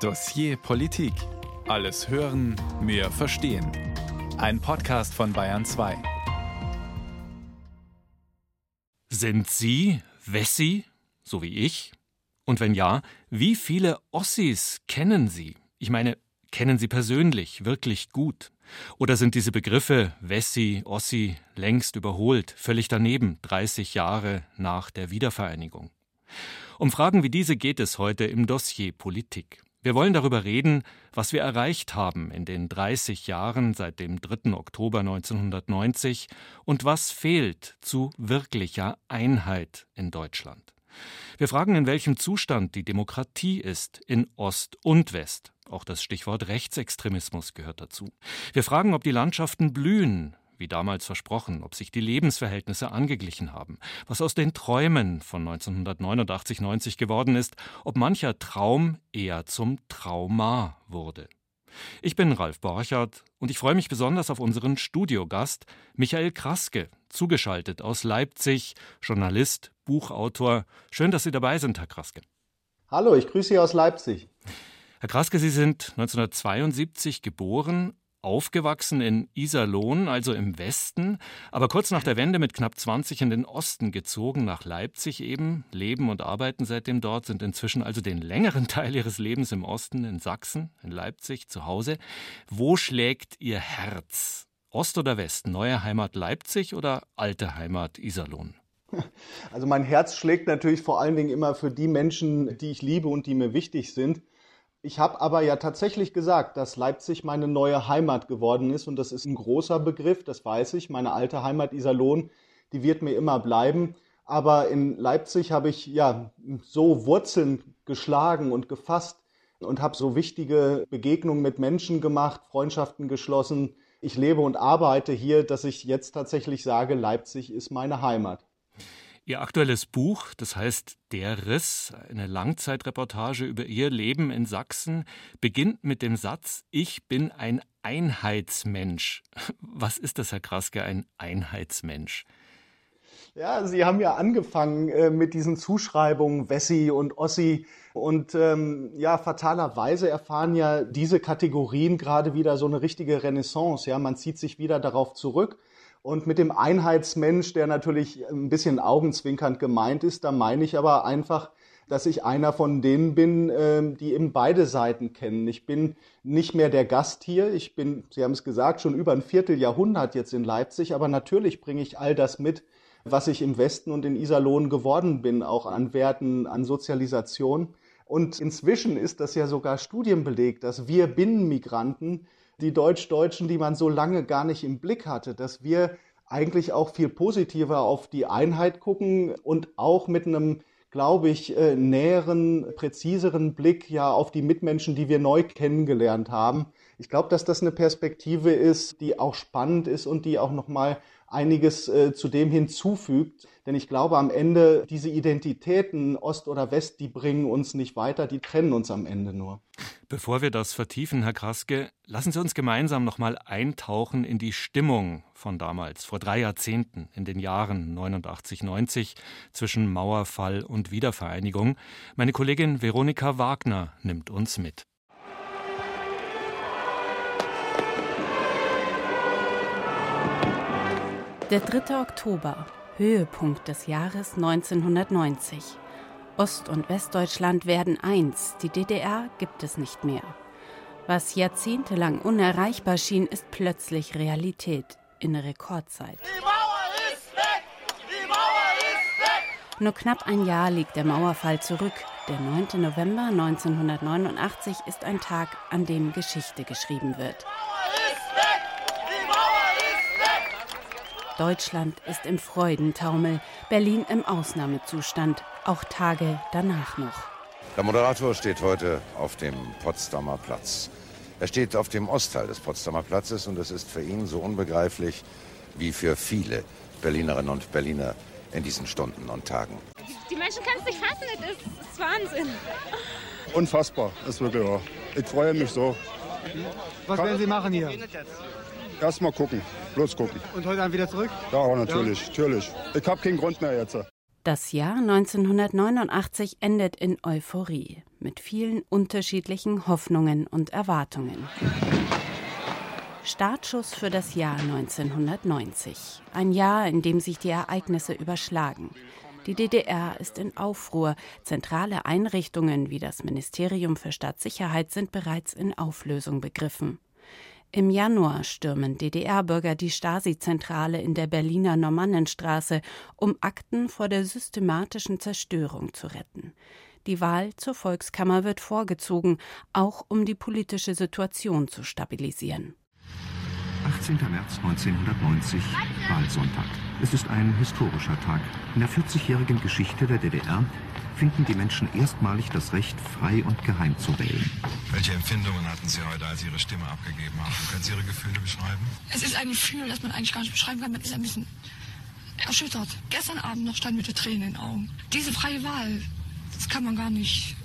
Dossier Politik. Alles hören, mehr verstehen. Ein Podcast von Bayern 2. Sind Sie Wessi, so wie ich? Und wenn ja, wie viele Ossis kennen Sie? Ich meine, kennen Sie persönlich, wirklich gut? Oder sind diese Begriffe Wessi, Ossi längst überholt, völlig daneben, 30 Jahre nach der Wiedervereinigung? Um Fragen wie diese geht es heute im Dossier Politik. Wir wollen darüber reden, was wir erreicht haben in den 30 Jahren seit dem 3. Oktober 1990 und was fehlt zu wirklicher Einheit in Deutschland. Wir fragen, in welchem Zustand die Demokratie ist in Ost und West. Auch das Stichwort Rechtsextremismus gehört dazu. Wir fragen, ob die Landschaften blühen, wie damals versprochen, ob sich die Lebensverhältnisse angeglichen haben, was aus den Träumen von 1989-90 geworden ist, ob mancher Traum eher zum Trauma wurde. Ich bin Ralf Borchardt und ich freue mich besonders auf unseren Studiogast Michael Kraske, zugeschaltet aus Leipzig, Journalist, Buchautor. Schön, dass Sie dabei sind, Herr Kraske. Hallo, ich grüße Sie aus Leipzig. Herr Kraske, Sie sind 1972 geboren aufgewachsen in Iserlohn, also im Westen, aber kurz nach der Wende mit knapp 20 in den Osten gezogen, nach Leipzig eben, leben und arbeiten seitdem dort, sind inzwischen also den längeren Teil ihres Lebens im Osten, in Sachsen, in Leipzig, zu Hause. Wo schlägt Ihr Herz? Ost oder West? Neue Heimat Leipzig oder alte Heimat Iserlohn? Also mein Herz schlägt natürlich vor allen Dingen immer für die Menschen, die ich liebe und die mir wichtig sind. Ich habe aber ja tatsächlich gesagt, dass Leipzig meine neue Heimat geworden ist und das ist ein großer Begriff, das weiß ich. Meine alte Heimat Iserlohn, die wird mir immer bleiben. Aber in Leipzig habe ich ja so Wurzeln geschlagen und gefasst und habe so wichtige Begegnungen mit Menschen gemacht, Freundschaften geschlossen. Ich lebe und arbeite hier, dass ich jetzt tatsächlich sage, Leipzig ist meine Heimat. Ihr aktuelles Buch, das heißt Der Riss, eine Langzeitreportage über Ihr Leben in Sachsen, beginnt mit dem Satz Ich bin ein Einheitsmensch. Was ist das, Herr Kraske, ein Einheitsmensch? Ja, Sie haben ja angefangen äh, mit diesen Zuschreibungen Wessi und Ossi. Und ähm, ja, fatalerweise erfahren ja diese Kategorien gerade wieder so eine richtige Renaissance. Ja, man zieht sich wieder darauf zurück. Und mit dem Einheitsmensch, der natürlich ein bisschen augenzwinkernd gemeint ist, da meine ich aber einfach, dass ich einer von denen bin, ähm, die eben beide Seiten kennen. Ich bin nicht mehr der Gast hier. Ich bin, Sie haben es gesagt, schon über ein Vierteljahrhundert jetzt in Leipzig. Aber natürlich bringe ich all das mit, was ich im Westen und in Iserlohn geworden bin, auch an Werten, an Sozialisation. Und inzwischen ist das ja sogar studienbelegt, dass wir Binnenmigranten die Deutsch-Deutschen, die man so lange gar nicht im Blick hatte, dass wir eigentlich auch viel positiver auf die Einheit gucken und auch mit einem, glaube ich, äh, näheren, präziseren Blick ja auf die Mitmenschen, die wir neu kennengelernt haben. Ich glaube, dass das eine Perspektive ist, die auch spannend ist und die auch nochmal einiges äh, zu dem hinzufügt. Denn ich glaube, am Ende diese Identitäten Ost oder West, die bringen uns nicht weiter, die trennen uns am Ende nur. Bevor wir das vertiefen, Herr Kraske, lassen Sie uns gemeinsam nochmal eintauchen in die Stimmung von damals, vor drei Jahrzehnten, in den Jahren 89, 90, zwischen Mauerfall und Wiedervereinigung. Meine Kollegin Veronika Wagner nimmt uns mit. Der 3. Oktober, Höhepunkt des Jahres 1990. Ost- und Westdeutschland werden eins, die DDR gibt es nicht mehr. Was jahrzehntelang unerreichbar schien, ist plötzlich Realität in Rekordzeit. Die Mauer ist weg! Die Mauer ist weg! Nur knapp ein Jahr liegt der Mauerfall zurück. Der 9. November 1989 ist ein Tag, an dem Geschichte geschrieben wird. Deutschland ist im Freudentaumel, Berlin im Ausnahmezustand, auch Tage danach noch. Der Moderator steht heute auf dem Potsdamer Platz. Er steht auf dem Ostteil des Potsdamer Platzes und es ist für ihn so unbegreiflich wie für viele Berlinerinnen und Berliner in diesen Stunden und Tagen. Die Menschen können es nicht fassen, das ist, das ist Wahnsinn. Unfassbar, ist wirklich wahr. Ich freue mich so. Was werden Sie machen hier? Erstmal gucken, bloß gucken. Und heute dann wieder zurück? Ja, natürlich, ja. natürlich. Ich habe keinen Grund mehr jetzt. Das Jahr 1989 endet in Euphorie. mit vielen unterschiedlichen Hoffnungen und Erwartungen. Startschuss für das Jahr 1990. Ein Jahr, in dem sich die Ereignisse überschlagen. Die DDR ist in Aufruhr. Zentrale Einrichtungen wie das Ministerium für Staatssicherheit sind bereits in Auflösung begriffen. Im Januar stürmen DDR-Bürger die Stasi-Zentrale in der Berliner Normannenstraße, um Akten vor der systematischen Zerstörung zu retten. Die Wahl zur Volkskammer wird vorgezogen, auch um die politische Situation zu stabilisieren. 18. März 1990, Wahlsonntag. Es ist ein historischer Tag. In der 40-jährigen Geschichte der DDR finden die Menschen erstmalig das Recht, frei und geheim zu wählen. Welche Empfindungen hatten Sie heute, als Sie Ihre Stimme abgegeben haben? Können Sie Ihre Gefühle beschreiben? Es ist ein Gefühl, das man eigentlich gar nicht beschreiben kann. Man ist ein bisschen erschüttert. Gestern Abend noch stand mit den Tränen in den Augen. Diese freie Wahl, das kann man gar nicht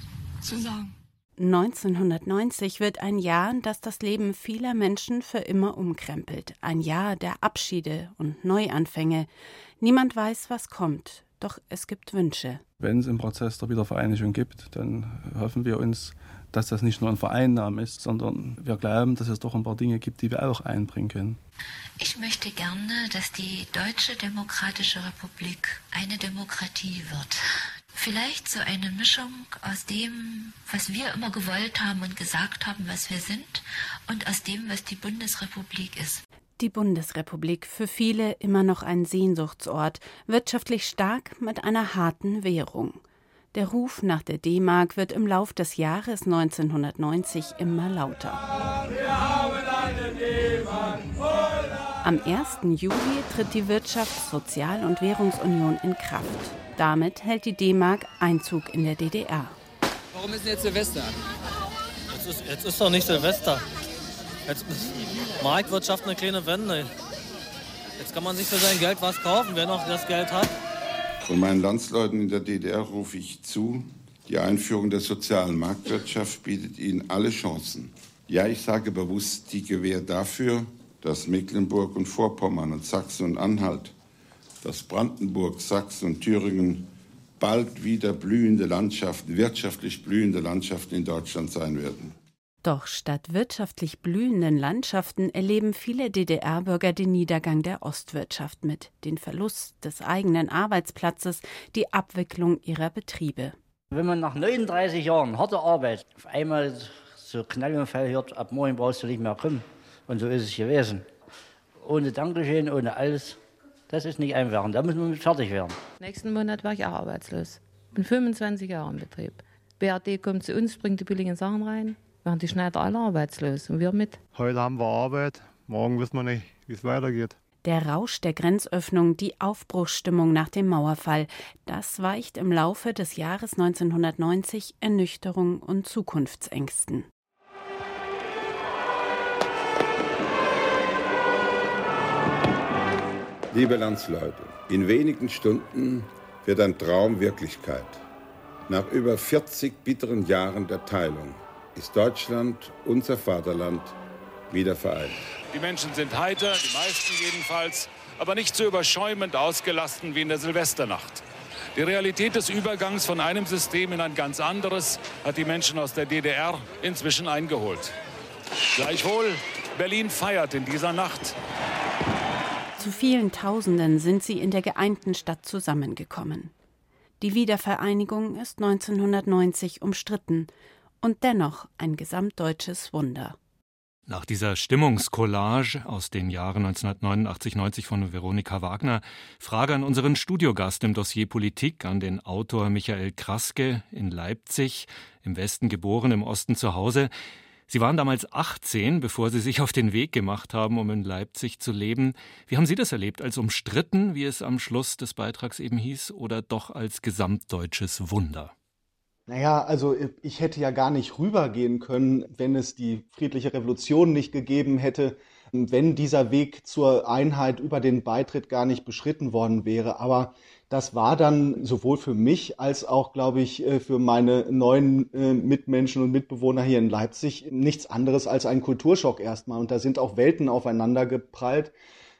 so sagen. 1990 wird ein Jahr, das das Leben vieler Menschen für immer umkrempelt. Ein Jahr der Abschiede und Neuanfänge. Niemand weiß, was kommt, doch es gibt Wünsche. Wenn es im Prozess der Wiedervereinigung gibt, dann hoffen wir uns, dass das nicht nur ein Vereinnahmen ist, sondern wir glauben, dass es doch ein paar Dinge gibt, die wir auch einbringen können. Ich möchte gerne, dass die Deutsche Demokratische Republik eine Demokratie wird. Vielleicht so eine Mischung aus dem, was wir immer gewollt haben und gesagt haben, was wir sind, und aus dem, was die Bundesrepublik ist. Die Bundesrepublik für viele immer noch ein Sehnsuchtsort, wirtschaftlich stark mit einer harten Währung. Der Ruf nach der D-Mark wird im Lauf des Jahres 1990 immer lauter. Am 1. Juli tritt die Wirtschafts-, Sozial- und Währungsunion in Kraft. Damit hält die D-Mark Einzug in der DDR. Warum ist denn jetzt Silvester? Jetzt ist, jetzt ist doch nicht Silvester. Jetzt ist Marktwirtschaft eine kleine Wende. Jetzt kann man sich für sein Geld was kaufen, wer noch das Geld hat. Von meinen Landsleuten in der DDR rufe ich zu, die Einführung der sozialen Marktwirtschaft bietet ihnen alle Chancen. Ja, ich sage bewusst die Gewähr dafür, dass Mecklenburg und Vorpommern und Sachsen und Anhalt, dass Brandenburg, Sachsen und Thüringen bald wieder blühende Landschaften, wirtschaftlich blühende Landschaften in Deutschland sein werden. Doch statt wirtschaftlich blühenden Landschaften erleben viele DDR-Bürger den Niedergang der Ostwirtschaft mit, den Verlust des eigenen Arbeitsplatzes, die Abwicklung ihrer Betriebe. Wenn man nach 39 Jahren harter Arbeit auf einmal so Knallunfall hört, ab morgen brauchst du nicht mehr kommen. Und so ist es gewesen. Ohne Dankeschön, ohne alles. Das ist nicht einfach. Da muss man mit fertig werden. Nächsten Monat war ich auch arbeitslos. Bin 25 Jahre im Betrieb. BRD kommt zu uns, bringt die billigen Sachen rein. Wären die Schneider alle arbeitslos und wir mit. Heute haben wir Arbeit, morgen wissen wir nicht, wie es weitergeht. Der Rausch der Grenzöffnung, die Aufbruchsstimmung nach dem Mauerfall, das weicht im Laufe des Jahres 1990 Ernüchterung und Zukunftsängsten. Liebe Landsleute, in wenigen Stunden wird ein Traum Wirklichkeit. Nach über 40 bitteren Jahren der Teilung ist Deutschland, unser Vaterland, wieder vereint. Die Menschen sind heiter, die meisten jedenfalls, aber nicht so überschäumend ausgelassen wie in der Silvesternacht. Die Realität des Übergangs von einem System in ein ganz anderes hat die Menschen aus der DDR inzwischen eingeholt. Gleichwohl, Berlin feiert in dieser Nacht. Zu vielen Tausenden sind sie in der geeinten Stadt zusammengekommen. Die Wiedervereinigung ist 1990 umstritten und dennoch ein gesamtdeutsches Wunder. Nach dieser Stimmungscollage aus den Jahren 1989-90 von Veronika Wagner Frage an unseren Studiogast im Dossier Politik, an den Autor Michael Kraske in Leipzig, im Westen geboren, im Osten zu Hause. Sie waren damals 18, bevor Sie sich auf den Weg gemacht haben, um in Leipzig zu leben. Wie haben Sie das erlebt? Als umstritten, wie es am Schluss des Beitrags eben hieß, oder doch als gesamtdeutsches Wunder? Naja, also ich hätte ja gar nicht rübergehen können, wenn es die friedliche Revolution nicht gegeben hätte, wenn dieser Weg zur Einheit über den Beitritt gar nicht beschritten worden wäre. Aber das war dann sowohl für mich als auch, glaube ich, äh, für meine neuen äh, Mitmenschen und Mitbewohner hier in Leipzig nichts anderes als ein Kulturschock erstmal. Und da sind auch Welten aufeinander geprallt.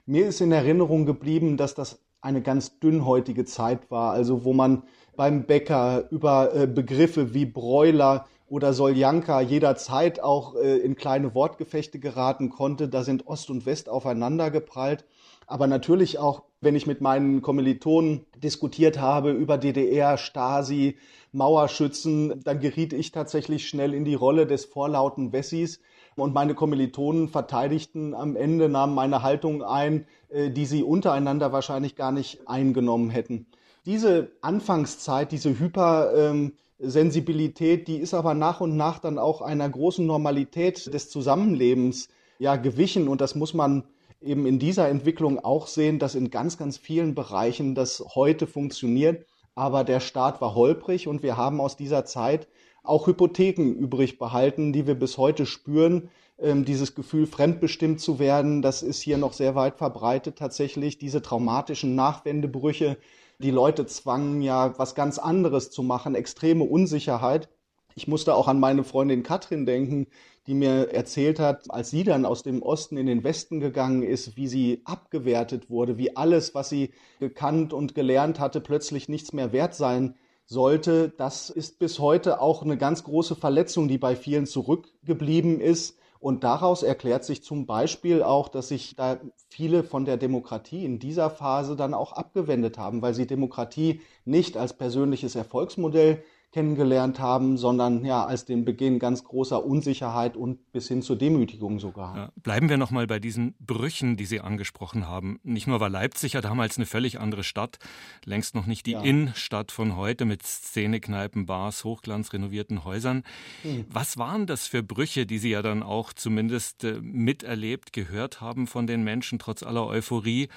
Mir ist in Erinnerung geblieben, dass das eine ganz dünnhäutige Zeit war, also wo man beim Bäcker, über äh, Begriffe wie Bräuler oder Soljanka jederzeit auch äh, in kleine Wortgefechte geraten konnte. Da sind Ost und West aufeinander geprallt. Aber natürlich auch, wenn ich mit meinen Kommilitonen diskutiert habe über DDR, Stasi, Mauerschützen, dann geriet ich tatsächlich schnell in die Rolle des vorlauten Wessis. Und meine Kommilitonen verteidigten am Ende, nahmen meine Haltung ein, äh, die sie untereinander wahrscheinlich gar nicht eingenommen hätten. Diese Anfangszeit, diese Hypersensibilität, die ist aber nach und nach dann auch einer großen Normalität des Zusammenlebens ja gewichen. Und das muss man eben in dieser Entwicklung auch sehen, dass in ganz, ganz vielen Bereichen das heute funktioniert. Aber der Staat war holprig und wir haben aus dieser Zeit auch Hypotheken übrig behalten, die wir bis heute spüren. Ähm, dieses Gefühl, fremdbestimmt zu werden, das ist hier noch sehr weit verbreitet tatsächlich. Diese traumatischen Nachwendebrüche, die Leute zwangen ja was ganz anderes zu machen, extreme Unsicherheit. Ich musste auch an meine Freundin Katrin denken, die mir erzählt hat, als sie dann aus dem Osten in den Westen gegangen ist, wie sie abgewertet wurde, wie alles, was sie gekannt und gelernt hatte, plötzlich nichts mehr wert sein sollte. Das ist bis heute auch eine ganz große Verletzung, die bei vielen zurückgeblieben ist. Und daraus erklärt sich zum Beispiel auch, dass sich da viele von der Demokratie in dieser Phase dann auch abgewendet haben, weil sie Demokratie nicht als persönliches Erfolgsmodell kennengelernt haben, sondern ja als den Beginn ganz großer Unsicherheit und bis hin zur Demütigung sogar. Ja, bleiben wir noch mal bei diesen Brüchen, die Sie angesprochen haben. Nicht nur war Leipzig ja damals eine völlig andere Stadt, längst noch nicht die ja. Innenstadt von heute mit Szenekneipen, Bars, hochglanzrenovierten Häusern. Hm. Was waren das für Brüche, die Sie ja dann auch zumindest äh, miterlebt, gehört haben von den Menschen trotz aller Euphorie?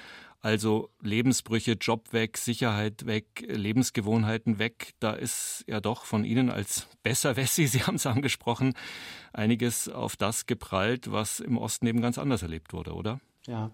Also Lebensbrüche, Job weg, Sicherheit weg, Lebensgewohnheiten weg. Da ist ja doch von Ihnen als Besserwessi, Sie haben es angesprochen, einiges auf das geprallt, was im Osten eben ganz anders erlebt wurde, oder? Ja,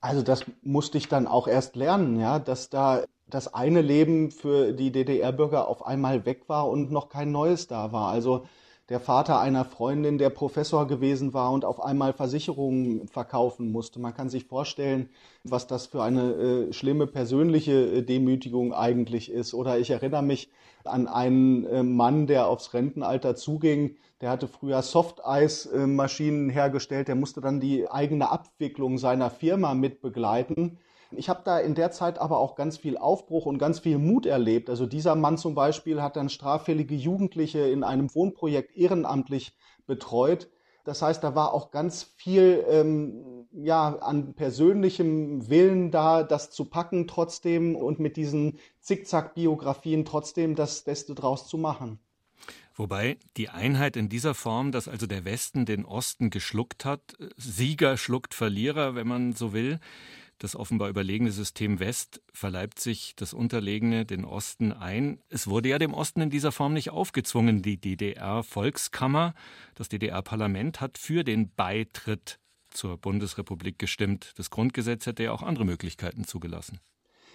also das musste ich dann auch erst lernen, ja, dass da das eine Leben für die DDR-Bürger auf einmal weg war und noch kein neues da war. Also der Vater einer Freundin, der Professor gewesen war und auf einmal Versicherungen verkaufen musste. Man kann sich vorstellen, was das für eine äh, schlimme persönliche äh, Demütigung eigentlich ist. Oder ich erinnere mich an einen äh, Mann, der aufs Rentenalter zuging. Der hatte früher Softeismaschinen hergestellt. Der musste dann die eigene Abwicklung seiner Firma mit begleiten. Ich habe da in der Zeit aber auch ganz viel Aufbruch und ganz viel Mut erlebt. Also dieser Mann zum Beispiel hat dann straffällige Jugendliche in einem Wohnprojekt ehrenamtlich betreut. Das heißt, da war auch ganz viel ähm, ja, an persönlichem Willen da, das zu packen trotzdem und mit diesen Zickzack-Biografien trotzdem das Beste draus zu machen. Wobei die Einheit in dieser Form, dass also der Westen den Osten geschluckt hat, Sieger schluckt Verlierer, wenn man so will, das offenbar überlegene System West verleibt sich das Unterlegene den Osten ein. Es wurde ja dem Osten in dieser Form nicht aufgezwungen. Die DDR-Volkskammer, das DDR-Parlament hat für den Beitritt zur Bundesrepublik gestimmt. Das Grundgesetz hätte ja auch andere Möglichkeiten zugelassen.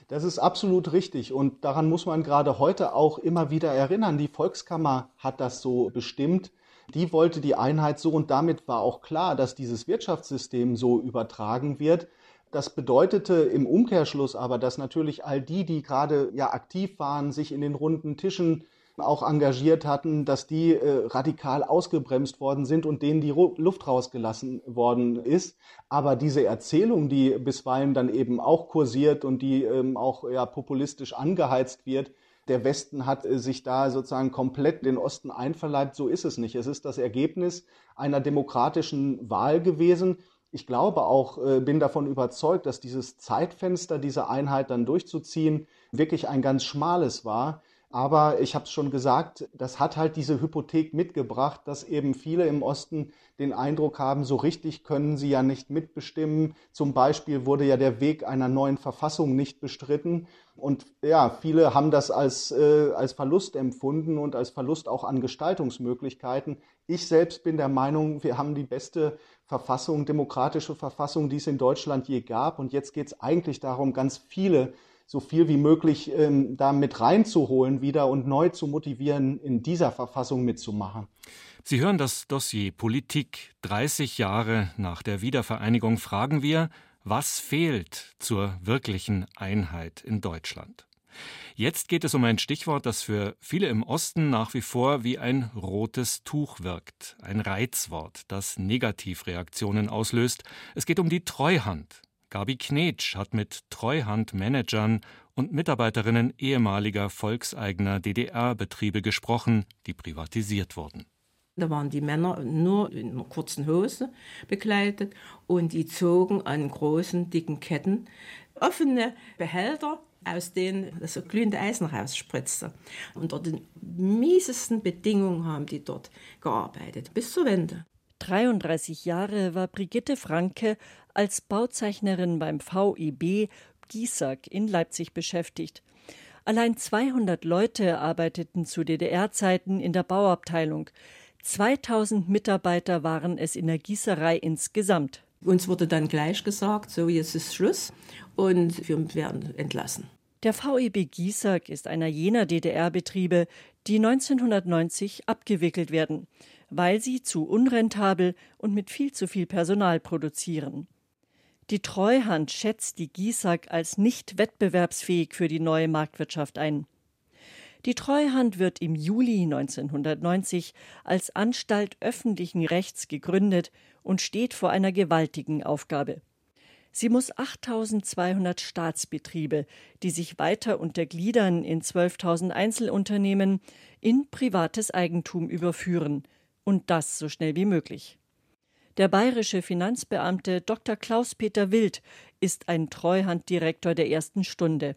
Das ist absolut richtig und daran muss man gerade heute auch immer wieder erinnern. Die Volkskammer hat das so bestimmt. Die wollte die Einheit so und damit war auch klar, dass dieses Wirtschaftssystem so übertragen wird. Das bedeutete im Umkehrschluss aber, dass natürlich all die, die gerade ja aktiv waren, sich in den runden Tischen auch engagiert hatten, dass die äh, radikal ausgebremst worden sind und denen die Luft rausgelassen worden ist. Aber diese Erzählung, die bisweilen dann eben auch kursiert und die ähm, auch ja, populistisch angeheizt wird, der Westen hat äh, sich da sozusagen komplett den Osten einverleibt, so ist es nicht. Es ist das Ergebnis einer demokratischen Wahl gewesen, ich glaube auch, äh, bin davon überzeugt, dass dieses Zeitfenster, diese Einheit dann durchzuziehen, wirklich ein ganz schmales war. Aber ich habe es schon gesagt, das hat halt diese Hypothek mitgebracht, dass eben viele im Osten den Eindruck haben, so richtig können sie ja nicht mitbestimmen. Zum Beispiel wurde ja der Weg einer neuen Verfassung nicht bestritten. Und ja, viele haben das als, äh, als Verlust empfunden und als Verlust auch an Gestaltungsmöglichkeiten. Ich selbst bin der Meinung, wir haben die beste Verfassung, demokratische Verfassung, die es in Deutschland je gab. Und jetzt geht es eigentlich darum, ganz viele so viel wie möglich ähm, da mit reinzuholen wieder und neu zu motivieren, in dieser Verfassung mitzumachen. Sie hören das Dossier Politik. 30 Jahre nach der Wiedervereinigung fragen wir, was fehlt zur wirklichen Einheit in Deutschland? Jetzt geht es um ein Stichwort, das für viele im Osten nach wie vor wie ein rotes Tuch wirkt. Ein Reizwort, das Negativreaktionen auslöst. Es geht um die Treuhand. Gabi Knetsch hat mit Treuhandmanagern und Mitarbeiterinnen ehemaliger volkseigener DDR-Betriebe gesprochen, die privatisiert wurden. Da waren die Männer nur in kurzen Hose bekleidet und die zogen an großen, dicken Ketten offene Behälter, aus denen das glühende Eisen rausspritzte. Unter den miesesten Bedingungen haben die dort gearbeitet, bis zur Wende. 33 Jahre war Brigitte Franke als Bauzeichnerin beim VIB Giesack in Leipzig beschäftigt. Allein 200 Leute arbeiteten zu DDR-Zeiten in der Bauabteilung. 2000 Mitarbeiter waren es in der Gießerei insgesamt. Uns wurde dann gleich gesagt, so jetzt ist Schluss und wir werden entlassen. Der VEB Giesack ist einer jener DDR-Betriebe, die 1990 abgewickelt werden, weil sie zu unrentabel und mit viel zu viel Personal produzieren. Die Treuhand schätzt die Giesack als nicht wettbewerbsfähig für die neue Marktwirtschaft ein. Die Treuhand wird im Juli 1990 als Anstalt öffentlichen Rechts gegründet und steht vor einer gewaltigen Aufgabe. Sie muss 8200 Staatsbetriebe, die sich weiter untergliedern in 12.000 Einzelunternehmen, in privates Eigentum überführen. Und das so schnell wie möglich. Der bayerische Finanzbeamte Dr. Klaus-Peter Wild ist ein Treuhanddirektor der ersten Stunde.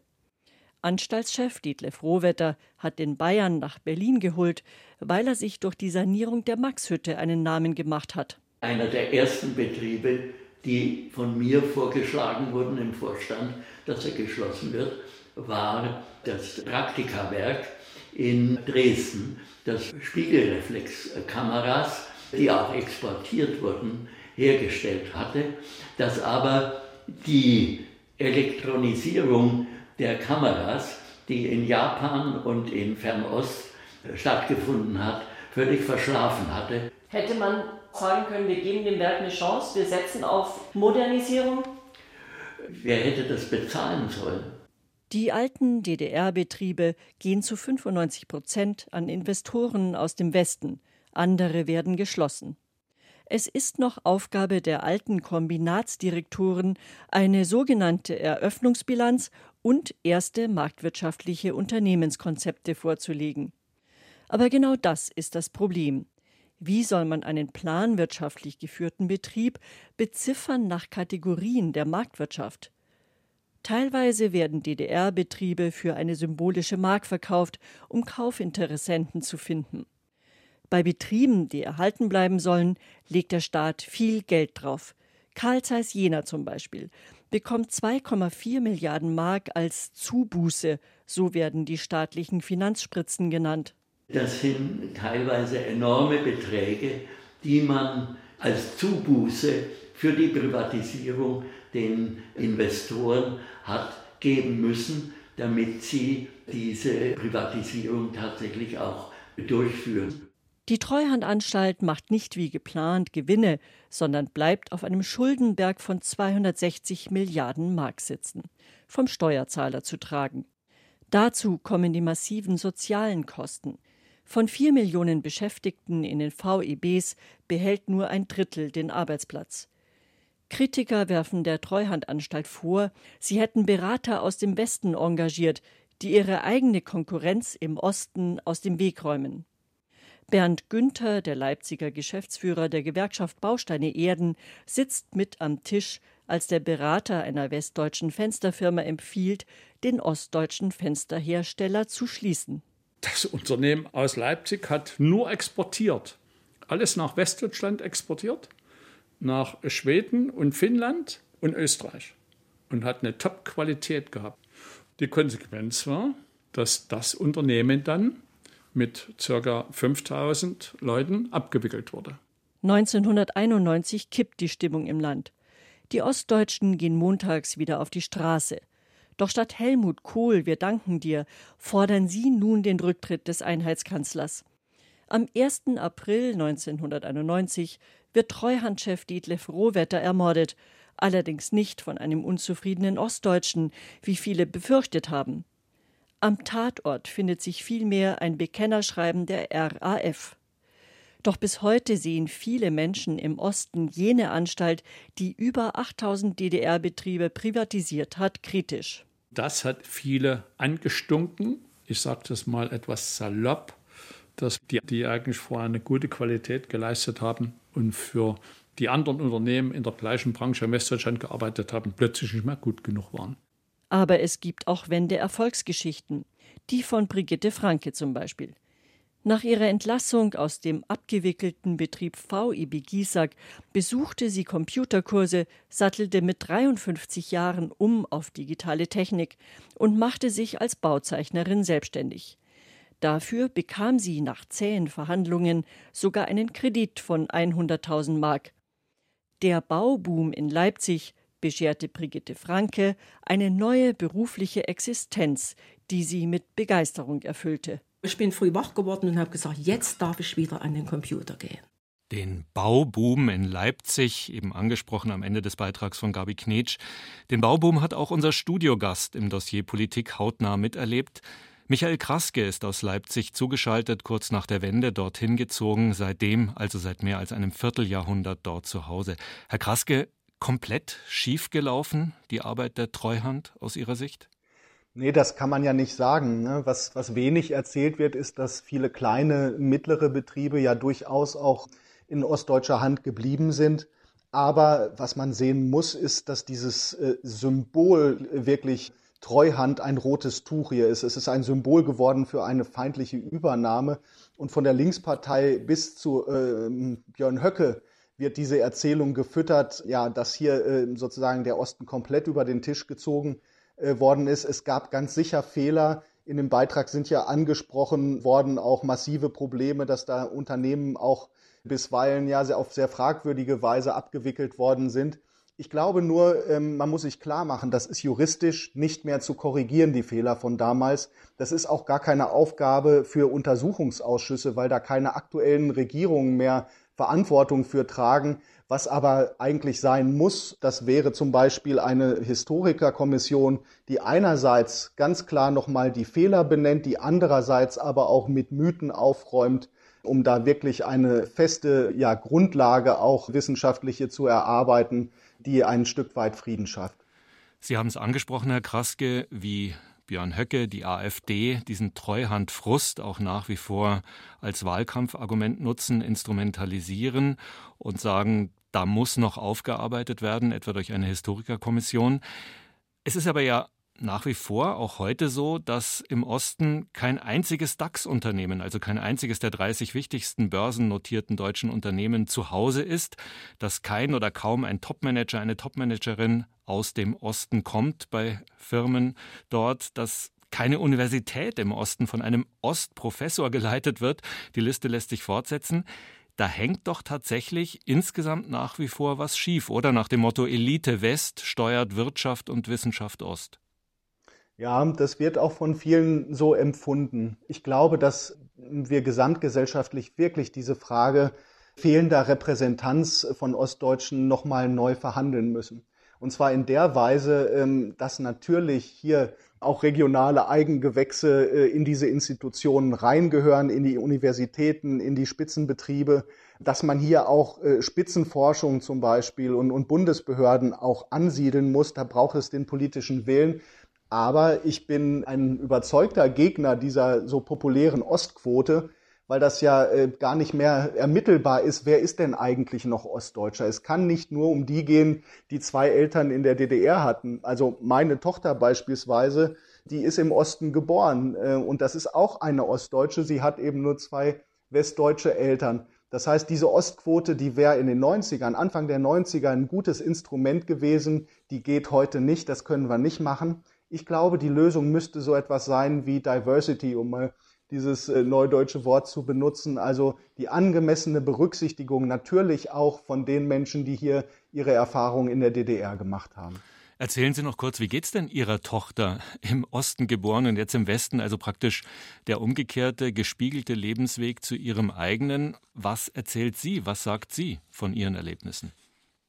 Anstaltschef Dietlef Rohwetter hat den Bayern nach Berlin geholt, weil er sich durch die Sanierung der Maxhütte einen Namen gemacht hat. Einer der ersten Betriebe, die von mir vorgeschlagen wurden im Vorstand, dass er geschlossen wird, war das Praktikawerk in Dresden, das Spiegelreflexkameras, die auch exportiert wurden, hergestellt hatte, das aber die Elektronisierung der Kameras, die in Japan und in Fernost stattgefunden hat, völlig verschlafen hatte. Hätte man sagen können, wir geben dem Werk eine Chance, wir setzen auf Modernisierung? Wer hätte das bezahlen sollen? Die alten DDR-Betriebe gehen zu 95 Prozent an Investoren aus dem Westen, andere werden geschlossen. Es ist noch Aufgabe der alten Kombinatsdirektoren, eine sogenannte Eröffnungsbilanz und erste marktwirtschaftliche Unternehmenskonzepte vorzulegen. Aber genau das ist das Problem. Wie soll man einen planwirtschaftlich geführten Betrieb beziffern nach Kategorien der Marktwirtschaft? Teilweise werden DDR-Betriebe für eine symbolische Mark verkauft, um Kaufinteressenten zu finden. Bei Betrieben, die erhalten bleiben sollen, legt der Staat viel Geld drauf. Karl Zeiss Jena zum Beispiel bekommt 2,4 Milliarden Mark als Zubuße, so werden die staatlichen Finanzspritzen genannt. Das sind teilweise enorme Beträge, die man als Zubuße für die Privatisierung den Investoren hat geben müssen, damit sie diese Privatisierung tatsächlich auch durchführen. Die Treuhandanstalt macht nicht wie geplant Gewinne, sondern bleibt auf einem Schuldenberg von 260 Milliarden Mark sitzen, vom Steuerzahler zu tragen. Dazu kommen die massiven sozialen Kosten. Von vier Millionen Beschäftigten in den VEBs behält nur ein Drittel den Arbeitsplatz. Kritiker werfen der Treuhandanstalt vor, sie hätten Berater aus dem Westen engagiert, die ihre eigene Konkurrenz im Osten aus dem Weg räumen. Bernd Günther, der Leipziger Geschäftsführer der Gewerkschaft Bausteine Erden, sitzt mit am Tisch, als der Berater einer westdeutschen Fensterfirma empfiehlt, den ostdeutschen Fensterhersteller zu schließen. Das Unternehmen aus Leipzig hat nur exportiert. Alles nach Westdeutschland exportiert, nach Schweden und Finnland und Österreich und hat eine Top-Qualität gehabt. Die Konsequenz war, dass das Unternehmen dann mit ca. 5000 Leuten abgewickelt wurde. 1991 kippt die Stimmung im Land. Die Ostdeutschen gehen montags wieder auf die Straße. Doch statt Helmut Kohl, wir danken dir, fordern sie nun den Rücktritt des Einheitskanzlers. Am 1. April 1991 wird Treuhandchef Dietlef Rohwetter ermordet, allerdings nicht von einem unzufriedenen Ostdeutschen, wie viele befürchtet haben. Am Tatort findet sich vielmehr ein Bekennerschreiben der RAF. Doch bis heute sehen viele Menschen im Osten jene Anstalt, die über 8000 DDR-Betriebe privatisiert hat, kritisch. Das hat viele angestunken. Ich sage das mal etwas salopp, dass die, die eigentlich vorher eine gute Qualität geleistet haben und für die anderen Unternehmen in der gleichen Branche in Westdeutschland gearbeitet haben, plötzlich nicht mehr gut genug waren. Aber es gibt auch Wende-Erfolgsgeschichten. Die von Brigitte Franke zum Beispiel. Nach ihrer Entlassung aus dem abgewickelten Betrieb VIB Giesack besuchte sie Computerkurse, sattelte mit 53 Jahren um auf digitale Technik und machte sich als Bauzeichnerin selbstständig. Dafür bekam sie nach zähen Verhandlungen sogar einen Kredit von 100.000 Mark. Der Bauboom in Leipzig bescherte Brigitte Franke eine neue berufliche Existenz, die sie mit Begeisterung erfüllte. Ich bin früh wach geworden und habe gesagt, jetzt darf ich wieder an den Computer gehen. Den Bauboom in Leipzig, eben angesprochen am Ende des Beitrags von Gabi Knetsch. Den Bauboom hat auch unser Studiogast im Dossier Politik hautnah miterlebt. Michael Kraske ist aus Leipzig zugeschaltet, kurz nach der Wende dorthin gezogen, seitdem, also seit mehr als einem Vierteljahrhundert dort zu Hause. Herr Kraske, komplett schiefgelaufen, die Arbeit der Treuhand aus Ihrer Sicht? Nee, das kann man ja nicht sagen. Ne? Was, was wenig erzählt wird, ist, dass viele kleine, mittlere Betriebe ja durchaus auch in ostdeutscher Hand geblieben sind. Aber was man sehen muss, ist, dass dieses äh, Symbol wirklich Treuhand ein rotes Tuch hier ist. Es ist ein Symbol geworden für eine feindliche Übernahme. Und von der Linkspartei bis zu äh, Björn Höcke wird diese Erzählung gefüttert, ja, dass hier äh, sozusagen der Osten komplett über den Tisch gezogen äh, worden ist. Es gab ganz sicher Fehler. In dem Beitrag sind ja angesprochen worden auch massive Probleme, dass da Unternehmen auch bisweilen ja auf sehr fragwürdige Weise abgewickelt worden sind. Ich glaube nur, ähm, man muss sich klar machen, das ist juristisch nicht mehr zu korrigieren, die Fehler von damals. Das ist auch gar keine Aufgabe für Untersuchungsausschüsse, weil da keine aktuellen Regierungen mehr Verantwortung für tragen. Was aber eigentlich sein muss, das wäre zum Beispiel eine Historikerkommission, die einerseits ganz klar nochmal die Fehler benennt, die andererseits aber auch mit Mythen aufräumt, um da wirklich eine feste ja, Grundlage auch wissenschaftliche zu erarbeiten, die ein Stück weit Frieden schafft. Sie haben es angesprochen, Herr Kraske, wie Björn Höcke, die AfD, diesen Treuhandfrust auch nach wie vor als Wahlkampfargument nutzen, instrumentalisieren und sagen, da muss noch aufgearbeitet werden, etwa durch eine Historikerkommission. Es ist aber ja nach wie vor auch heute so, dass im Osten kein einziges DAX-Unternehmen, also kein einziges der 30 wichtigsten börsennotierten deutschen Unternehmen zu Hause ist, dass kein oder kaum ein Topmanager, eine Topmanagerin aus dem Osten kommt bei Firmen dort, dass keine Universität im Osten von einem Ostprofessor geleitet wird. Die Liste lässt sich fortsetzen da hängt doch tatsächlich insgesamt nach wie vor was schief, oder nach dem Motto Elite West steuert Wirtschaft und Wissenschaft Ost. Ja, das wird auch von vielen so empfunden. Ich glaube, dass wir gesamtgesellschaftlich wirklich diese Frage fehlender Repräsentanz von Ostdeutschen nochmal neu verhandeln müssen. Und zwar in der Weise, ähm, dass natürlich hier auch regionale Eigengewächse äh, in diese Institutionen reingehören, in die Universitäten, in die Spitzenbetriebe, dass man hier auch äh, Spitzenforschung zum Beispiel und, und Bundesbehörden auch ansiedeln muss. Da braucht es den politischen Willen. Aber ich bin ein überzeugter Gegner dieser so populären Ostquote, weil das ja äh, gar nicht mehr ermittelbar ist, wer ist denn eigentlich noch Ostdeutscher. Es kann nicht nur um die gehen, die zwei Eltern in der DDR hatten. Also meine Tochter beispielsweise, die ist im Osten geboren äh, und das ist auch eine Ostdeutsche. Sie hat eben nur zwei westdeutsche Eltern. Das heißt, diese Ostquote, die wäre in den 90ern, Anfang der 90er ein gutes Instrument gewesen, die geht heute nicht, das können wir nicht machen. Ich glaube, die Lösung müsste so etwas sein wie Diversity, um mal dieses äh, neudeutsche Wort zu benutzen. Also die angemessene Berücksichtigung natürlich auch von den Menschen, die hier ihre Erfahrungen in der DDR gemacht haben. Erzählen Sie noch kurz, wie geht's denn Ihrer Tochter im Osten geboren und jetzt im Westen, also praktisch der umgekehrte, gespiegelte Lebensweg zu Ihrem eigenen? Was erzählt sie, was sagt sie von Ihren Erlebnissen?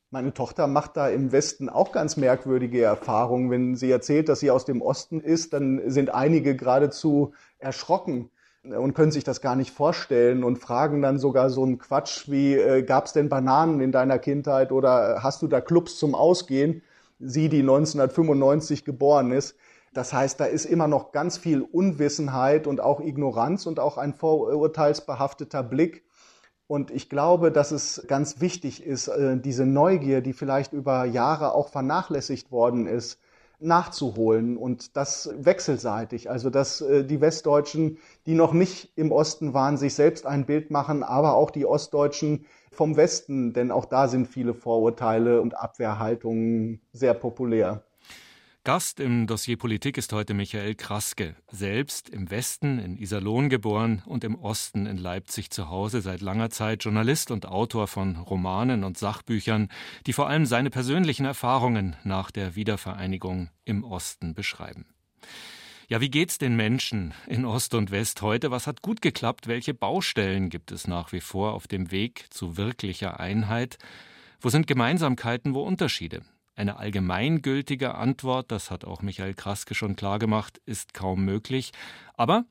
Meine Tochter macht da im Westen auch ganz merkwürdige Erfahrungen. Wenn sie erzählt, dass sie aus dem Osten ist, dann sind einige geradezu erschrocken und können sich das gar nicht vorstellen und fragen dann sogar so einen Quatsch wie, äh, gab es denn Bananen in deiner Kindheit oder hast du da Clubs zum Ausgehen? Sie, die 1995 geboren ist. Das heißt, da ist immer noch ganz viel Unwissenheit und auch Ignoranz und auch ein vorurteilsbehafteter Blick und ich glaube, dass es ganz wichtig ist, äh, diese Neugier, die vielleicht über Jahre auch vernachlässigt worden ist, nachzuholen und das wechselseitig. Also dass äh, die Westdeutschen, die noch nicht im Osten waren, sich selbst ein Bild machen, aber auch die Ostdeutschen vom Westen, denn auch da sind viele Vorurteile und Abwehrhaltungen sehr populär. Gast im Dossier Politik ist heute Michael Kraske, selbst im Westen in Iserlohn geboren und im Osten in Leipzig zu Hause, seit langer Zeit Journalist und Autor von Romanen und Sachbüchern, die vor allem seine persönlichen Erfahrungen nach der Wiedervereinigung im Osten beschreiben. Ja, wie geht's den Menschen in Ost und West heute? Was hat gut geklappt? Welche Baustellen gibt es nach wie vor auf dem Weg zu wirklicher Einheit? Wo sind Gemeinsamkeiten, wo Unterschiede? Eine allgemeingültige Antwort, das hat auch Michael Kraske schon klargemacht, ist kaum möglich. Aber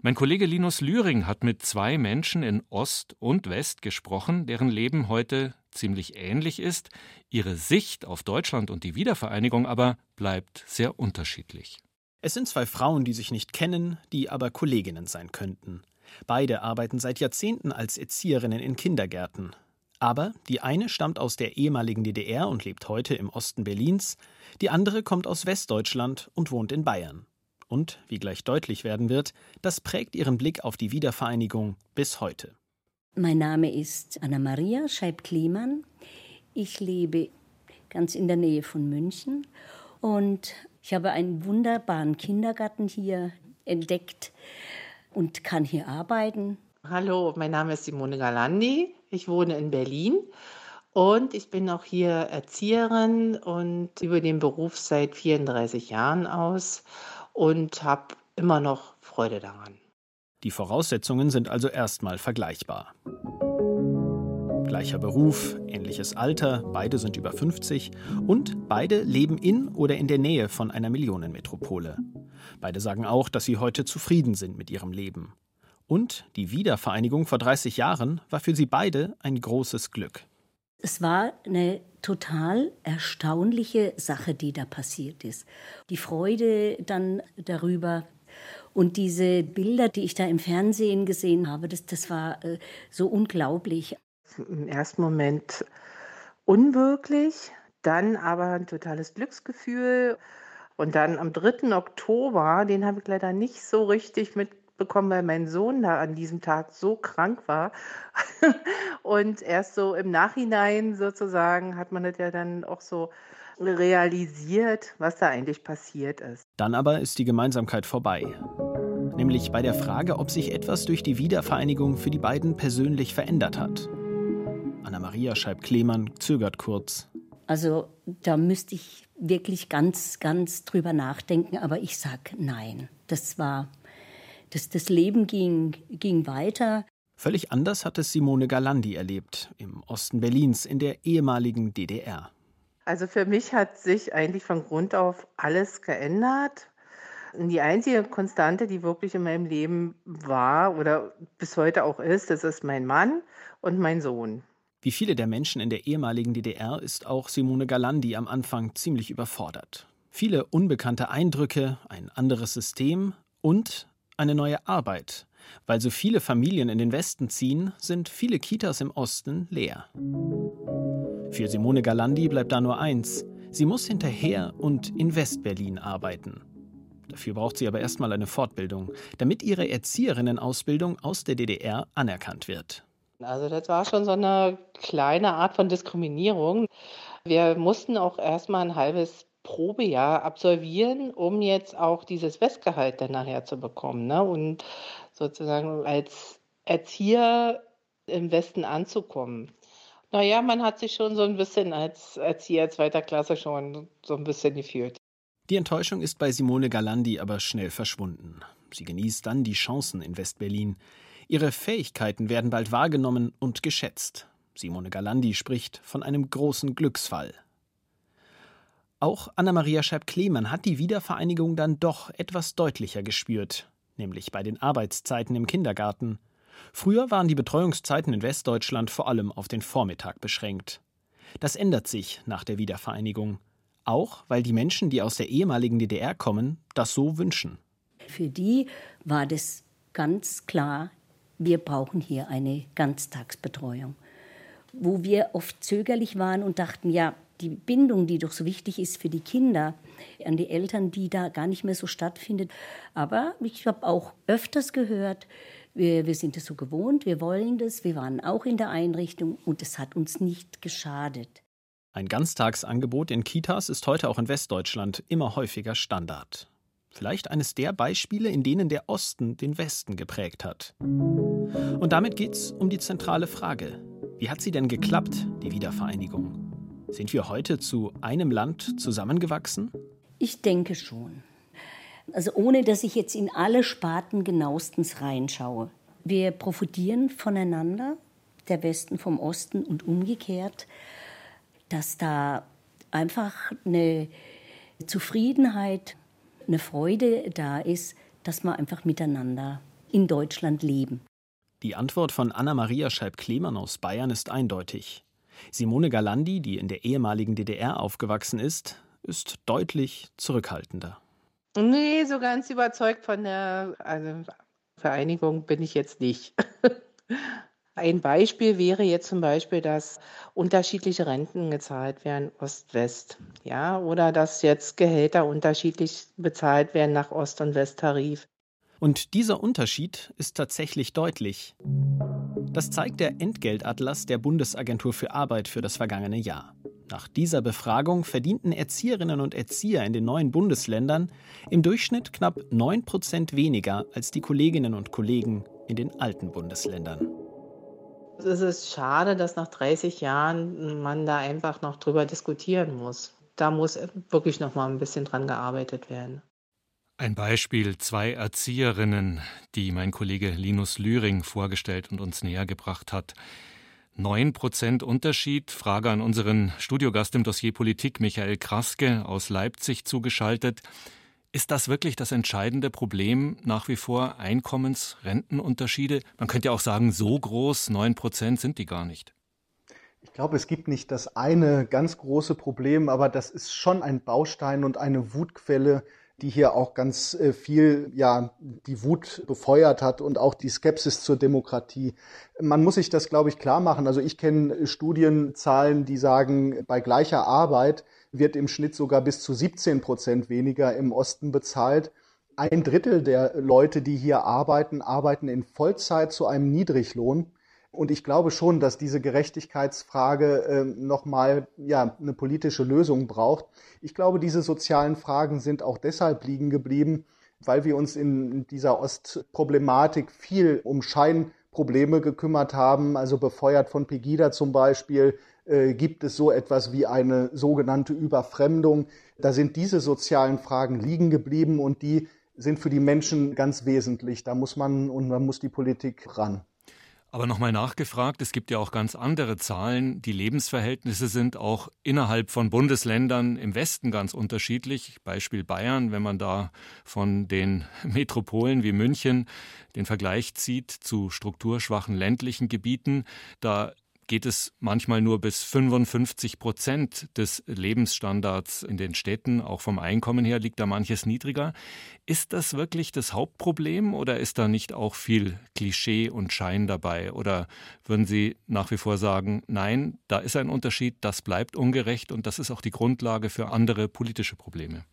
mein Kollege Linus Lühring hat mit zwei Menschen in Ost und West gesprochen, deren Leben heute ziemlich ähnlich ist. Ihre Sicht auf Deutschland und die Wiedervereinigung aber bleibt sehr unterschiedlich. Es sind zwei Frauen, die sich nicht kennen, die aber Kolleginnen sein könnten. Beide arbeiten seit Jahrzehnten als Erzieherinnen in Kindergärten. Aber die eine stammt aus der ehemaligen DDR und lebt heute im Osten Berlins, die andere kommt aus Westdeutschland und wohnt in Bayern. Und, wie gleich deutlich werden wird, das prägt ihren Blick auf die Wiedervereinigung bis heute. Mein Name ist Anna-Maria Scheib-Kliemann. Ich lebe ganz in der Nähe von München und ich habe einen wunderbaren Kindergarten hier entdeckt und kann hier arbeiten. Hallo, mein Name ist Simone Galandi. Ich wohne in Berlin und ich bin auch hier Erzieherin und über den Beruf seit 34 Jahren aus und habe immer noch Freude daran. Die Voraussetzungen sind also erstmal vergleichbar. Gleicher Beruf, ähnliches Alter, beide sind über 50 und beide leben in oder in der Nähe von einer Millionenmetropole. Beide sagen auch, dass sie heute zufrieden sind mit ihrem Leben. Und die Wiedervereinigung vor 30 Jahren war für sie beide ein großes Glück. Es war eine total erstaunliche Sache, die da passiert ist. Die Freude dann darüber und diese Bilder, die ich da im Fernsehen gesehen habe, das, das war äh, so unglaublich. Im ersten Moment unwirklich, dann aber ein totales Glücksgefühl. Und dann am 3. Oktober, den habe ich leider nicht so richtig mit bekommen, weil mein Sohn da an diesem Tag so krank war. und erst so im Nachhinein sozusagen hat man das ja dann auch so realisiert, was da eigentlich passiert ist. Dann aber ist die Gemeinsamkeit vorbei. Nämlich bei der Frage, ob sich etwas durch die Wiedervereinigung für die beiden persönlich verändert hat. Anna-Maria Scheib-Klemann zögert kurz. Also da müsste ich wirklich ganz, ganz drüber nachdenken, aber ich sag nein. Das war das, das Leben ging, ging weiter. Völlig anders hat es Simone Galandi erlebt, im Osten Berlins, in der ehemaligen DDR. Also für mich hat sich eigentlich von Grund auf alles geändert. Die einzige Konstante, die wirklich in meinem Leben war oder bis heute auch ist, das ist mein Mann und mein Sohn. Wie viele der Menschen in der ehemaligen DDR ist auch Simone Galandi am Anfang ziemlich überfordert. Viele unbekannte Eindrücke, ein anderes System und eine neue Arbeit. Weil so viele Familien in den Westen ziehen, sind viele Kitas im Osten leer. Für Simone Galandi bleibt da nur eins. Sie muss hinterher und in Westberlin arbeiten. Dafür braucht sie aber erstmal eine Fortbildung, damit ihre Erzieherinnenausbildung aus der DDR anerkannt wird. Also das war schon so eine kleine Art von Diskriminierung. Wir mussten auch erstmal ein halbes Probejahr absolvieren, um jetzt auch dieses Westgehalt dann nachher zu bekommen. Ne? Und sozusagen als Erzieher im Westen anzukommen. Naja, man hat sich schon so ein bisschen als Erzieher zweiter Klasse schon so ein bisschen gefühlt. Die Enttäuschung ist bei Simone Galandi aber schnell verschwunden. Sie genießt dann die Chancen in Westberlin. Ihre Fähigkeiten werden bald wahrgenommen und geschätzt. Simone Galandi spricht von einem großen Glücksfall. Auch Anna-Maria Scheib-Klemann hat die Wiedervereinigung dann doch etwas deutlicher gespürt, nämlich bei den Arbeitszeiten im Kindergarten. Früher waren die Betreuungszeiten in Westdeutschland vor allem auf den Vormittag beschränkt. Das ändert sich nach der Wiedervereinigung. Auch weil die Menschen, die aus der ehemaligen DDR kommen, das so wünschen. Für die war das ganz klar, wir brauchen hier eine Ganztagsbetreuung. Wo wir oft zögerlich waren und dachten, ja, die Bindung, die doch so wichtig ist für die Kinder, an die Eltern, die da gar nicht mehr so stattfindet. Aber ich habe auch öfters gehört, wir, wir sind es so gewohnt, wir wollen das, wir waren auch in der Einrichtung und es hat uns nicht geschadet. Ein Ganztagsangebot in Kitas ist heute auch in Westdeutschland immer häufiger Standard. Vielleicht eines der Beispiele, in denen der Osten den Westen geprägt hat. Und damit geht's um die zentrale Frage. Wie hat sie denn geklappt, die Wiedervereinigung? Sind wir heute zu einem Land zusammengewachsen? Ich denke schon. Also ohne dass ich jetzt in alle Sparten genauestens reinschaue. Wir profitieren voneinander, der Westen vom Osten und umgekehrt, dass da einfach eine Zufriedenheit, eine Freude da ist, dass wir einfach miteinander in Deutschland leben. Die Antwort von Anna-Maria Scheib-Klemann aus Bayern ist eindeutig. Simone Galandi, die in der ehemaligen DDR aufgewachsen ist, ist deutlich zurückhaltender. Nee, so ganz überzeugt von der also Vereinigung bin ich jetzt nicht. Ein Beispiel wäre jetzt zum Beispiel, dass unterschiedliche Renten gezahlt werden, Ost-West, ja, oder dass jetzt Gehälter unterschiedlich bezahlt werden nach Ost- und Westtarif. Und dieser Unterschied ist tatsächlich deutlich. Das zeigt der Entgeltatlas der Bundesagentur für Arbeit für das vergangene Jahr. Nach dieser Befragung verdienten Erzieherinnen und Erzieher in den neuen Bundesländern im Durchschnitt knapp 9 Prozent weniger als die Kolleginnen und Kollegen in den alten Bundesländern. Es ist schade, dass nach 30 Jahren man da einfach noch drüber diskutieren muss. Da muss wirklich noch mal ein bisschen dran gearbeitet werden. Ein Beispiel, zwei Erzieherinnen, die mein Kollege Linus Lühring vorgestellt und uns näher gebracht hat. Neun Prozent Unterschied. Frage an unseren Studiogast im Dossier Politik, Michael Kraske aus Leipzig zugeschaltet. Ist das wirklich das entscheidende Problem nach wie vor Einkommens-Rentenunterschiede? Man könnte ja auch sagen, so groß, neun Prozent sind die gar nicht. Ich glaube, es gibt nicht das eine ganz große Problem, aber das ist schon ein Baustein und eine Wutquelle, die hier auch ganz äh, viel ja die Wut befeuert hat und auch die Skepsis zur Demokratie. Man muss sich das, glaube ich, klar machen. Also ich kenne Studienzahlen, die sagen, bei gleicher Arbeit wird im Schnitt sogar bis zu 17 Prozent weniger im Osten bezahlt. Ein Drittel der Leute, die hier arbeiten, arbeiten in Vollzeit zu einem Niedriglohn. Und ich glaube schon, dass diese Gerechtigkeitsfrage äh, nochmal ja, eine politische Lösung braucht. Ich glaube, diese sozialen Fragen sind auch deshalb liegen geblieben, weil wir uns in dieser Ostproblematik viel um Scheinprobleme gekümmert haben, also befeuert von Pegida zum Beispiel, äh, gibt es so etwas wie eine sogenannte Überfremdung. Da sind diese sozialen Fragen liegen geblieben und die sind für die Menschen ganz wesentlich. Da muss man und da muss die Politik ran. Aber nochmal nachgefragt, es gibt ja auch ganz andere Zahlen. Die Lebensverhältnisse sind auch innerhalb von Bundesländern im Westen ganz unterschiedlich. Beispiel Bayern, wenn man da von den Metropolen wie München den Vergleich zieht zu strukturschwachen ländlichen Gebieten, da geht es manchmal nur bis 55 Prozent des Lebensstandards in den Städten. Auch vom Einkommen her liegt da manches niedriger. Ist das wirklich das Hauptproblem oder ist da nicht auch viel Klischee und Schein dabei? Oder würden Sie nach wie vor sagen, nein, da ist ein Unterschied, das bleibt ungerecht und das ist auch die Grundlage für andere politische Probleme?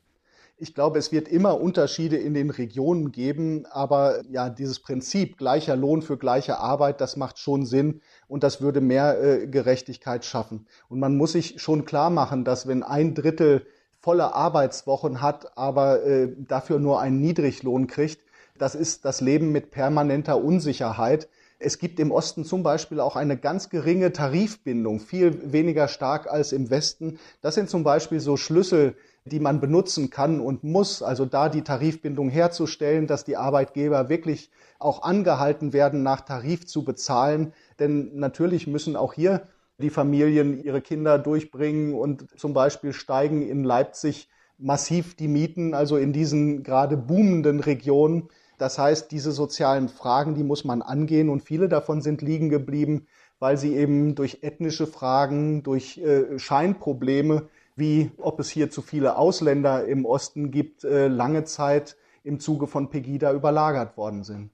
Ich glaube, es wird immer Unterschiede in den Regionen geben, aber ja, dieses Prinzip gleicher Lohn für gleiche Arbeit, das macht schon Sinn und das würde mehr äh, Gerechtigkeit schaffen. Und man muss sich schon klar machen, dass wenn ein Drittel volle Arbeitswochen hat, aber äh, dafür nur einen Niedriglohn kriegt, das ist das Leben mit permanenter Unsicherheit. Es gibt im Osten zum Beispiel auch eine ganz geringe Tarifbindung, viel weniger stark als im Westen. Das sind zum Beispiel so Schlüssel die man benutzen kann und muss, also da die Tarifbindung herzustellen, dass die Arbeitgeber wirklich auch angehalten werden, nach Tarif zu bezahlen. Denn natürlich müssen auch hier die Familien ihre Kinder durchbringen und zum Beispiel steigen in Leipzig massiv die Mieten, also in diesen gerade boomenden Regionen. Das heißt, diese sozialen Fragen, die muss man angehen und viele davon sind liegen geblieben, weil sie eben durch ethnische Fragen, durch äh, Scheinprobleme wie ob es hier zu viele Ausländer im Osten gibt, äh, lange Zeit im Zuge von Pegida überlagert worden sind.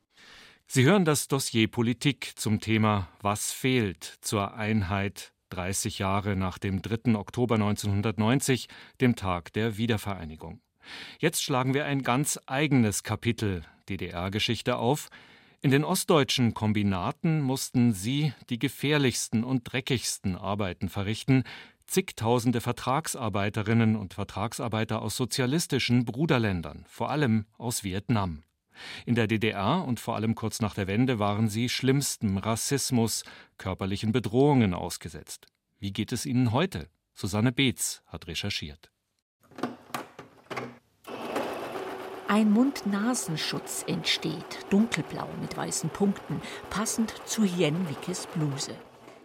Sie hören das Dossier Politik zum Thema Was fehlt zur Einheit 30 Jahre nach dem 3. Oktober 1990, dem Tag der Wiedervereinigung. Jetzt schlagen wir ein ganz eigenes Kapitel DDR-Geschichte auf. In den ostdeutschen Kombinaten mussten sie die gefährlichsten und dreckigsten Arbeiten verrichten, zigtausende Vertragsarbeiterinnen und Vertragsarbeiter aus sozialistischen Bruderländern, vor allem aus Vietnam. In der DDR und vor allem kurz nach der Wende waren sie schlimmstem Rassismus, körperlichen Bedrohungen ausgesetzt. Wie geht es ihnen heute? Susanne Beetz hat recherchiert. Ein Mund-Nasenschutz entsteht, dunkelblau mit weißen Punkten, passend zu Jen Wickes Bluse.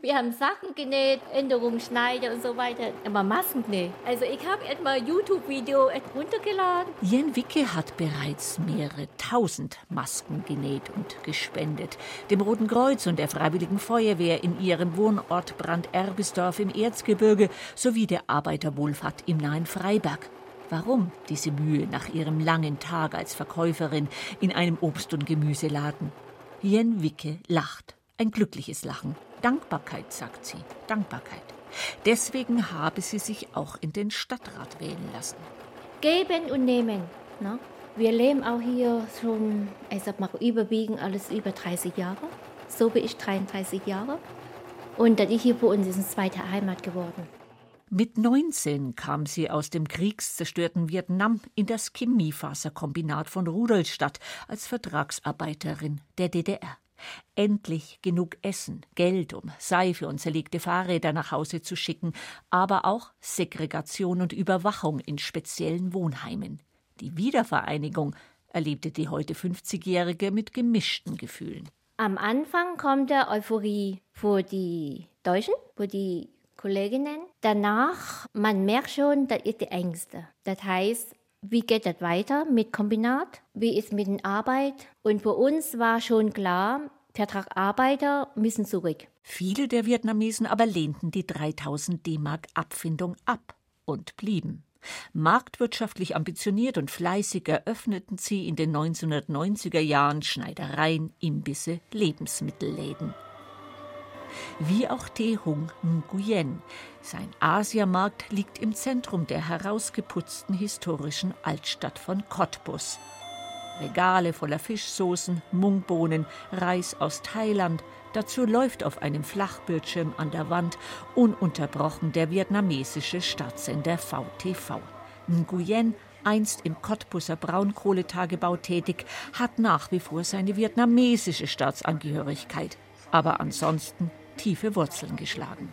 Wir haben Sachen genäht, Änderungen, Schneide und so weiter. Masken nicht. Also ich habe etwa YouTube-Video runtergeladen. Jen Wicke hat bereits mehrere tausend Masken genäht und gespendet. Dem Roten Kreuz und der Freiwilligen Feuerwehr in ihrem Wohnort Brand-Erbisdorf im Erzgebirge sowie der Arbeiterwohlfahrt im nahen Freiberg. Warum diese Mühe nach ihrem langen Tag als Verkäuferin in einem Obst- und Gemüseladen? Jen Wicke lacht. Ein glückliches Lachen. Dankbarkeit, sagt sie. Dankbarkeit. Deswegen habe sie sich auch in den Stadtrat wählen lassen. Geben und nehmen. Ne? Wir leben auch hier schon, ich sag mal, überwiegend alles über 30 Jahre. So bin ich 33 Jahre. Und das ist hier für uns ist eine zweite Heimat geworden. Mit 19 kam sie aus dem kriegszerstörten Vietnam in das Chemiefaserkombinat von Rudolstadt als Vertragsarbeiterin der DDR. Endlich genug Essen, Geld, um Seife und zerlegte Fahrräder nach Hause zu schicken, aber auch Segregation und Überwachung in speziellen Wohnheimen. Die Wiedervereinigung erlebte die heute 50-Jährige mit gemischten Gefühlen. Am Anfang kommt der Euphorie für die Deutschen, für die Kolleginnen. Danach, man merkt schon, da ist die Ängste. Das heißt, wie geht das weiter mit Kombinat? Wie ist mit der Arbeit? Und für uns war schon klar, Vertrag Arbeiter müssen zurück. Viele der Vietnamesen aber lehnten die 3000 D-Mark Abfindung ab und blieben. Marktwirtschaftlich ambitioniert und fleißig eröffneten sie in den 1990er Jahren Schneidereien, Imbisse, Lebensmittelläden wie auch Tehung Nguyen. Sein Asiamarkt liegt im Zentrum der herausgeputzten historischen Altstadt von Cottbus. Regale voller Fischsoßen, Mungbohnen, Reis aus Thailand. Dazu läuft auf einem Flachbildschirm an der Wand ununterbrochen der vietnamesische Staatssender VTV. Nguyen einst im Cottbuser Braunkohletagebau tätig, hat nach wie vor seine vietnamesische Staatsangehörigkeit aber ansonsten tiefe Wurzeln geschlagen.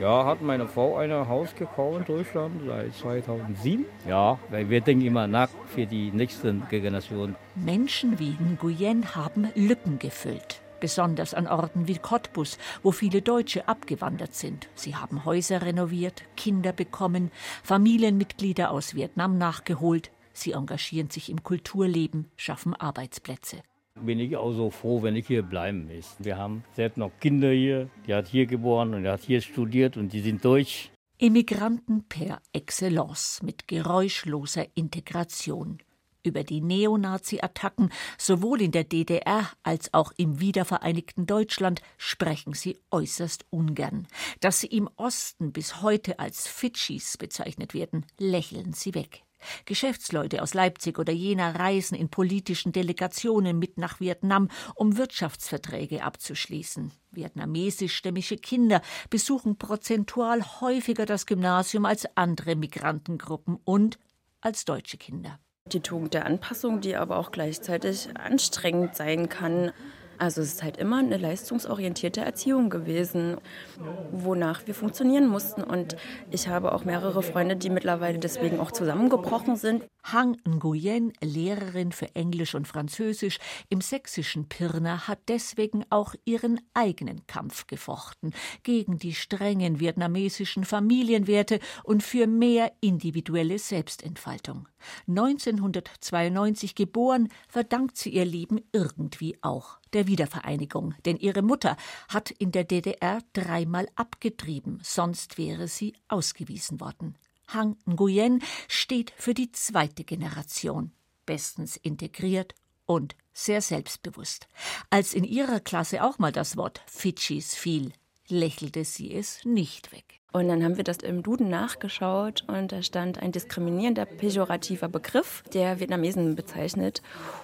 Ja, hat meine Frau ein Haus gekauft in Deutschland seit 2007. Ja, weil wir denken immer nach für die nächsten Generationen. Menschen wie Nguyen haben Lücken gefüllt. Besonders an Orten wie Cottbus, wo viele Deutsche abgewandert sind. Sie haben Häuser renoviert, Kinder bekommen, Familienmitglieder aus Vietnam nachgeholt. Sie engagieren sich im Kulturleben, schaffen Arbeitsplätze bin ich auch so froh, wenn ich hier bleiben muss. Wir haben selbst noch Kinder hier, die hat hier geboren und die hat hier studiert und die sind deutsch. Immigranten per Excellence mit geräuschloser Integration. Über die Neonazi-Attacken sowohl in der DDR als auch im wiedervereinigten Deutschland sprechen sie äußerst ungern. Dass sie im Osten bis heute als Fidschis bezeichnet werden, lächeln sie weg. Geschäftsleute aus Leipzig oder Jena reisen in politischen Delegationen mit nach Vietnam, um Wirtschaftsverträge abzuschließen. Vietnamesischstämmige Kinder besuchen prozentual häufiger das Gymnasium als andere Migrantengruppen und als deutsche Kinder. Die Tugend der Anpassung, die aber auch gleichzeitig anstrengend sein kann. Also es ist halt immer eine leistungsorientierte Erziehung gewesen, wonach wir funktionieren mussten. Und ich habe auch mehrere Freunde, die mittlerweile deswegen auch zusammengebrochen sind. Hang Nguyen, Lehrerin für Englisch und Französisch im sächsischen Pirna, hat deswegen auch ihren eigenen Kampf gefochten gegen die strengen vietnamesischen Familienwerte und für mehr individuelle Selbstentfaltung. 1992 geboren, verdankt sie ihr Leben irgendwie auch der Wiedervereinigung, denn ihre Mutter hat in der DDR dreimal abgetrieben, sonst wäre sie ausgewiesen worden. Hang Nguyen steht für die zweite Generation, bestens integriert und sehr selbstbewusst. Als in ihrer Klasse auch mal das Wort Fidschis fiel, lächelte sie es nicht weg. Und dann haben wir das im Duden nachgeschaut und da stand ein diskriminierender, pejorativer Begriff, der Vietnamesen bezeichnet.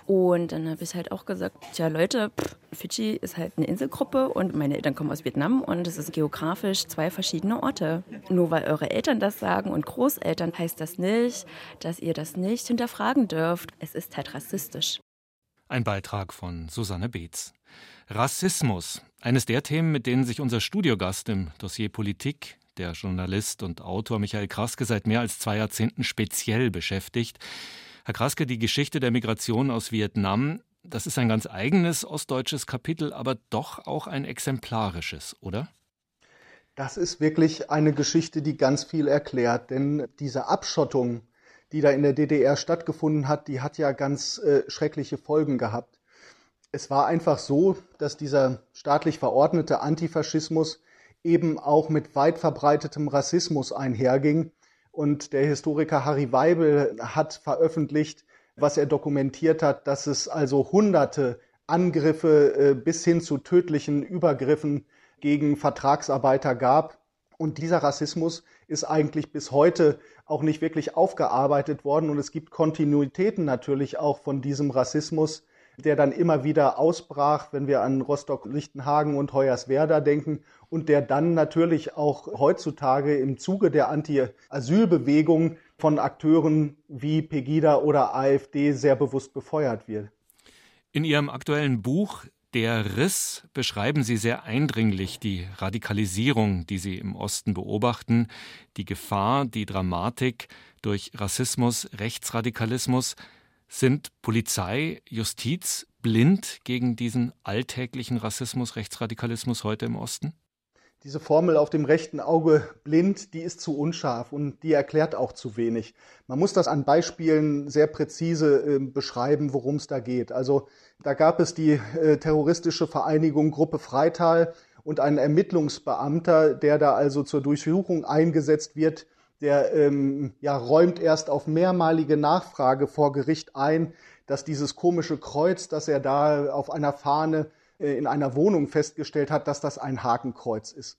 Und dann habe ich halt auch gesagt, tja Leute, pff, Fidschi ist halt eine Inselgruppe und meine Eltern kommen aus Vietnam und es ist geografisch zwei verschiedene Orte. Nur weil eure Eltern das sagen und Großeltern, heißt das nicht, dass ihr das nicht hinterfragen dürft. Es ist halt rassistisch. Ein Beitrag von Susanne Beetz. Rassismus, eines der Themen, mit denen sich unser Studiogast im Dossier Politik der Journalist und Autor Michael Kraske seit mehr als zwei Jahrzehnten speziell beschäftigt. Herr Kraske, die Geschichte der Migration aus Vietnam, das ist ein ganz eigenes ostdeutsches Kapitel, aber doch auch ein exemplarisches, oder? Das ist wirklich eine Geschichte, die ganz viel erklärt, denn diese Abschottung, die da in der DDR stattgefunden hat, die hat ja ganz äh, schreckliche Folgen gehabt. Es war einfach so, dass dieser staatlich verordnete Antifaschismus eben auch mit weit verbreitetem Rassismus einherging. Und der Historiker Harry Weibel hat veröffentlicht, was er dokumentiert hat, dass es also hunderte Angriffe äh, bis hin zu tödlichen Übergriffen gegen Vertragsarbeiter gab. Und dieser Rassismus ist eigentlich bis heute auch nicht wirklich aufgearbeitet worden. Und es gibt Kontinuitäten natürlich auch von diesem Rassismus, der dann immer wieder ausbrach, wenn wir an Rostock-Lichtenhagen und Hoyerswerda denken und der dann natürlich auch heutzutage im Zuge der Anti-Asyl-Bewegung von Akteuren wie Pegida oder AfD sehr bewusst befeuert wird. In Ihrem aktuellen Buch Der Riss beschreiben Sie sehr eindringlich die Radikalisierung, die Sie im Osten beobachten, die Gefahr, die Dramatik durch Rassismus, Rechtsradikalismus. Sind Polizei, Justiz blind gegen diesen alltäglichen Rassismus, Rechtsradikalismus heute im Osten? diese Formel auf dem rechten Auge blind, die ist zu unscharf und die erklärt auch zu wenig. Man muss das an Beispielen sehr präzise äh, beschreiben, worum es da geht. Also da gab es die äh, terroristische Vereinigung Gruppe Freital und einen Ermittlungsbeamter, der da also zur Durchsuchung eingesetzt wird, der ähm, ja, räumt erst auf mehrmalige Nachfrage vor Gericht ein, dass dieses komische Kreuz, das er da auf einer Fahne äh, in einer Wohnung festgestellt hat, dass das ein Hakenkreuz ist.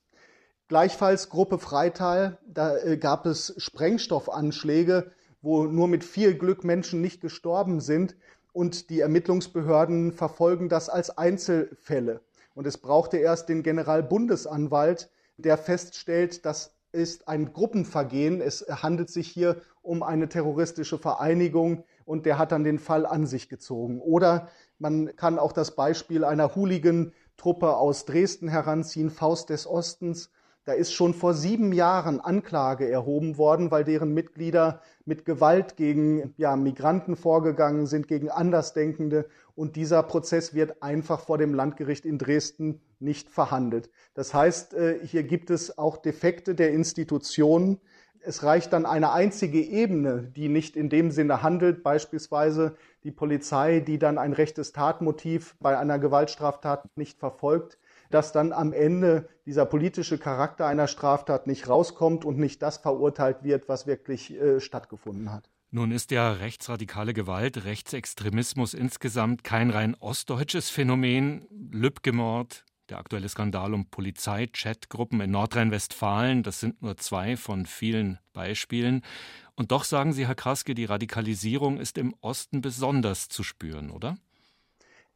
Gleichfalls Gruppe Freital, da äh, gab es Sprengstoffanschläge, wo nur mit viel Glück Menschen nicht gestorben sind und die Ermittlungsbehörden verfolgen das als Einzelfälle. Und es brauchte erst den Generalbundesanwalt, der feststellt, das ist ein Gruppenvergehen. Es handelt sich hier um eine terroristische Vereinigung und der hat dann den Fall an sich gezogen. Oder man kann auch das Beispiel einer Hooligan-Truppe aus Dresden heranziehen, Faust des Ostens. Da ist schon vor sieben Jahren Anklage erhoben worden, weil deren Mitglieder mit Gewalt gegen ja, Migranten vorgegangen sind, gegen Andersdenkende. Und dieser Prozess wird einfach vor dem Landgericht in Dresden nicht verhandelt. Das heißt, äh, hier gibt es auch Defekte der Institutionen, es reicht dann eine einzige Ebene, die nicht in dem Sinne handelt, beispielsweise die Polizei, die dann ein rechtes Tatmotiv bei einer Gewaltstraftat nicht verfolgt, dass dann am Ende dieser politische Charakter einer Straftat nicht rauskommt und nicht das verurteilt wird, was wirklich äh, stattgefunden hat. Nun ist ja rechtsradikale Gewalt, Rechtsextremismus insgesamt kein rein ostdeutsches Phänomen. Lübcke-Mord, der aktuelle Skandal um Polizei-Chatgruppen in Nordrhein-Westfalen, das sind nur zwei von vielen Beispielen. Und doch sagen Sie, Herr Kraske, die Radikalisierung ist im Osten besonders zu spüren, oder?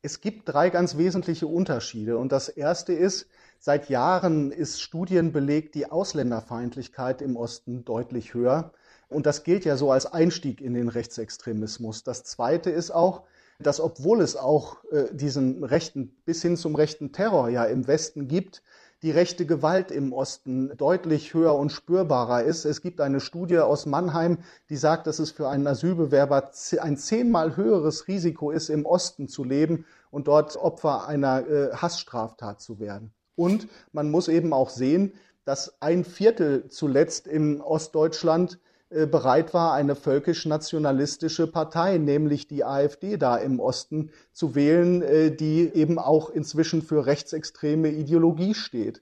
Es gibt drei ganz wesentliche Unterschiede. Und das erste ist, seit Jahren ist studienbelegt die Ausländerfeindlichkeit im Osten deutlich höher. Und das gilt ja so als Einstieg in den Rechtsextremismus. Das zweite ist auch, dass obwohl es auch äh, diesen rechten bis hin zum rechten Terror ja im Westen gibt, die rechte Gewalt im Osten deutlich höher und spürbarer ist. Es gibt eine Studie aus Mannheim, die sagt, dass es für einen Asylbewerber ein zehnmal höheres Risiko ist, im Osten zu leben und dort Opfer einer äh, Hassstraftat zu werden. Und man muss eben auch sehen, dass ein Viertel zuletzt in Ostdeutschland bereit war, eine völkisch-nationalistische Partei, nämlich die AfD da im Osten, zu wählen, äh, die eben auch inzwischen für rechtsextreme Ideologie steht.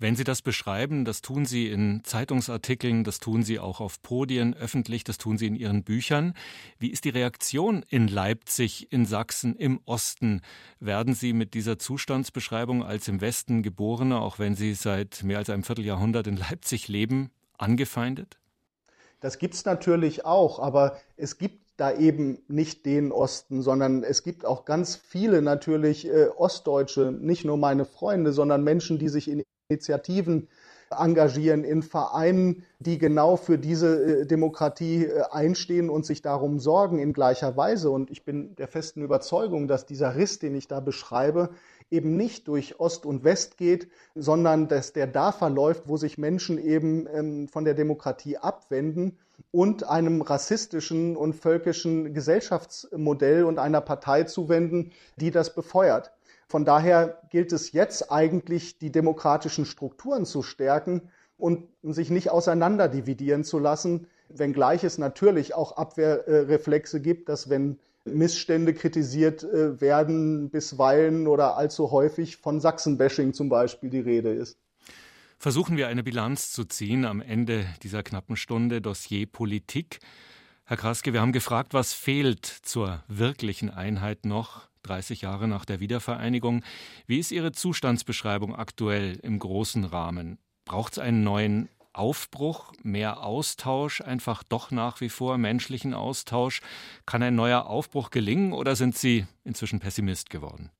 Wenn Sie das beschreiben, das tun Sie in Zeitungsartikeln, das tun Sie auch auf Podien öffentlich, das tun Sie in Ihren Büchern. Wie ist die Reaktion in Leipzig, in Sachsen, im Osten? Werden Sie mit dieser Zustandsbeschreibung als im Westen Geborene, auch wenn Sie seit mehr als einem Vierteljahrhundert in Leipzig leben, angefeindet? Das gibt es natürlich auch, aber es gibt da eben nicht den Osten, sondern es gibt auch ganz viele natürlich äh, Ostdeutsche, nicht nur meine Freunde, sondern Menschen, die sich in Initiativen engagieren, in Vereinen, die genau für diese äh, Demokratie äh, einstehen und sich darum sorgen in gleicher Weise. Und ich bin der festen Überzeugung, dass dieser Riss, den ich da beschreibe, eben nicht durch Ost und West geht, sondern dass der da verläuft, wo sich Menschen eben ähm, von der Demokratie abwenden und einem rassistischen und völkischen Gesellschaftsmodell und einer Partei zuwenden, die das befeuert. Von daher gilt es jetzt eigentlich, die demokratischen Strukturen zu stärken und sich nicht auseinanderdividieren zu lassen, wenngleich es natürlich auch Abwehrreflexe gibt, dass wenn Missstände kritisiert äh, werden, bisweilen oder allzu häufig von Sachsenbashing zum Beispiel die Rede ist. Versuchen wir eine Bilanz zu ziehen am Ende dieser knappen Stunde Dossier Politik. Herr Kraske, wir haben gefragt, was fehlt zur wirklichen Einheit noch 30 Jahre nach der Wiedervereinigung. Wie ist Ihre Zustandsbeschreibung aktuell im großen Rahmen? Braucht es einen neuen Aufbruch, mehr Austausch, einfach doch nach wie vor menschlichen Austausch? Kann ein neuer Aufbruch gelingen oder sind Sie inzwischen Pessimist geworden?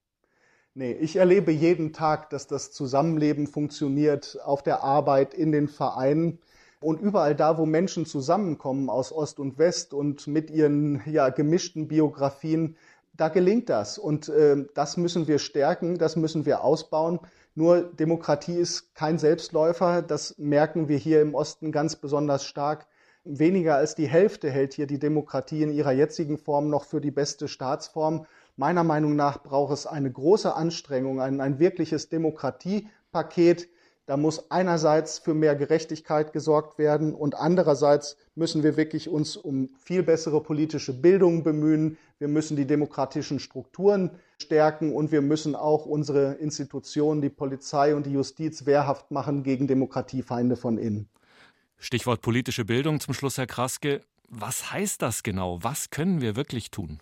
Nee, ich erlebe jeden Tag, dass das Zusammenleben funktioniert auf der Arbeit, in den Vereinen und überall da, wo Menschen zusammenkommen aus Ost und West und mit ihren ja, gemischten Biografien, da gelingt das. Und äh, das müssen wir stärken, das müssen wir ausbauen. Nur Demokratie ist kein Selbstläufer. Das merken wir hier im Osten ganz besonders stark. Weniger als die Hälfte hält hier die Demokratie in ihrer jetzigen Form noch für die beste Staatsform. Meiner Meinung nach braucht es eine große Anstrengung, ein, ein wirkliches Demokratiepaket, da muss einerseits für mehr Gerechtigkeit gesorgt werden und andererseits müssen wir wirklich uns um viel bessere politische Bildung bemühen. Wir müssen die demokratischen Strukturen stärken und wir müssen auch unsere Institutionen, die Polizei und die Justiz wehrhaft machen gegen Demokratiefeinde von innen. Stichwort politische Bildung zum Schluss, Herr Kraske. Was heißt das genau? Was können wir wirklich tun?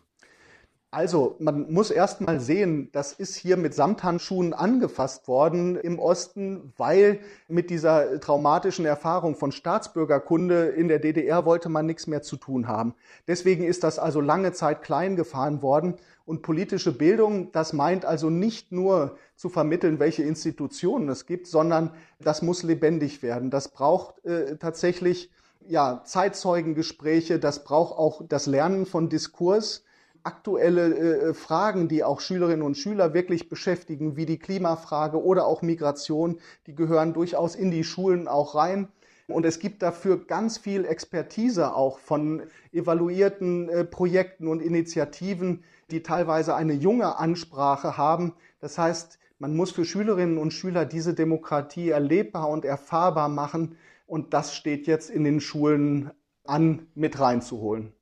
Also, man muss erst mal sehen, das ist hier mit Samthandschuhen angefasst worden im Osten, weil mit dieser traumatischen Erfahrung von Staatsbürgerkunde in der DDR wollte man nichts mehr zu tun haben. Deswegen ist das also lange Zeit klein gefahren worden. Und politische Bildung, das meint also nicht nur zu vermitteln, welche Institutionen es gibt, sondern das muss lebendig werden. Das braucht äh, tatsächlich ja, Zeitzeugengespräche, das braucht auch das Lernen von Diskurs aktuelle äh, Fragen, die auch Schülerinnen und Schüler wirklich beschäftigen, wie die Klimafrage oder auch Migration, die gehören durchaus in die Schulen auch rein. Und es gibt dafür ganz viel Expertise auch von evaluierten äh, Projekten und Initiativen, die teilweise eine junge Ansprache haben. Das heißt, man muss für Schülerinnen und Schüler diese Demokratie erlebbar und erfahrbar machen. Und das steht jetzt in den Schulen an, mit reinzuholen.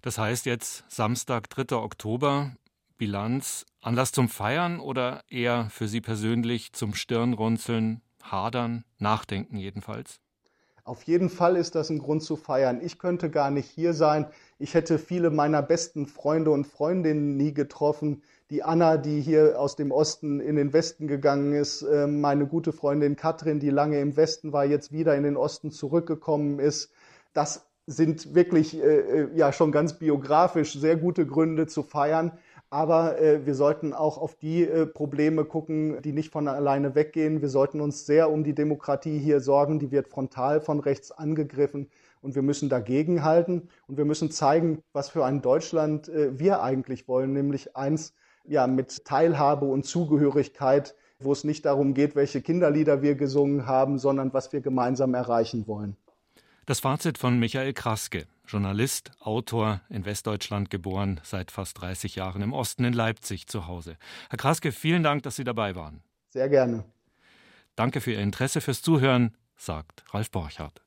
Das heißt jetzt Samstag, 3. Oktober, Bilanz, Anlass zum Feiern oder eher für Sie persönlich zum Stirnrunzeln, Hadern, Nachdenken jedenfalls? Auf jeden Fall ist das ein Grund zu feiern. Ich könnte gar nicht hier sein. Ich hätte viele meiner besten Freunde und Freundinnen nie getroffen. Die Anna, die hier aus dem Osten in den Westen gegangen ist, ähm, meine gute Freundin Katrin, die lange im Westen war, jetzt wieder in den Osten zurückgekommen ist. Das sind wirklich äh, äh, ja schon ganz biografisch sehr gute Gründe zu feiern. Aber äh, wir sollten auch auf die äh, Probleme gucken, die nicht von alleine weggehen. Wir sollten uns sehr um die Demokratie hier sorgen. Die wird frontal von rechts angegriffen. und wir müssen dagegenhalten und wir müssen zeigen, was für ein Deutschland äh, wir eigentlich wollen, nämlich eins ja mit Teilhabe und Zugehörigkeit, wo es nicht darum geht, welche Kinderlieder wir gesungen haben, sondern was wir gemeinsam erreichen wollen. Das Fazit von Michael Kraske, Journalist, Autor, in Westdeutschland geboren, seit fast 30 Jahren im Osten in Leipzig zu Hause. Herr Kraske, vielen Dank, dass Sie dabei waren. Sehr gerne. Danke für Ihr Interesse, fürs Zuhören, sagt Ralf Borchardt.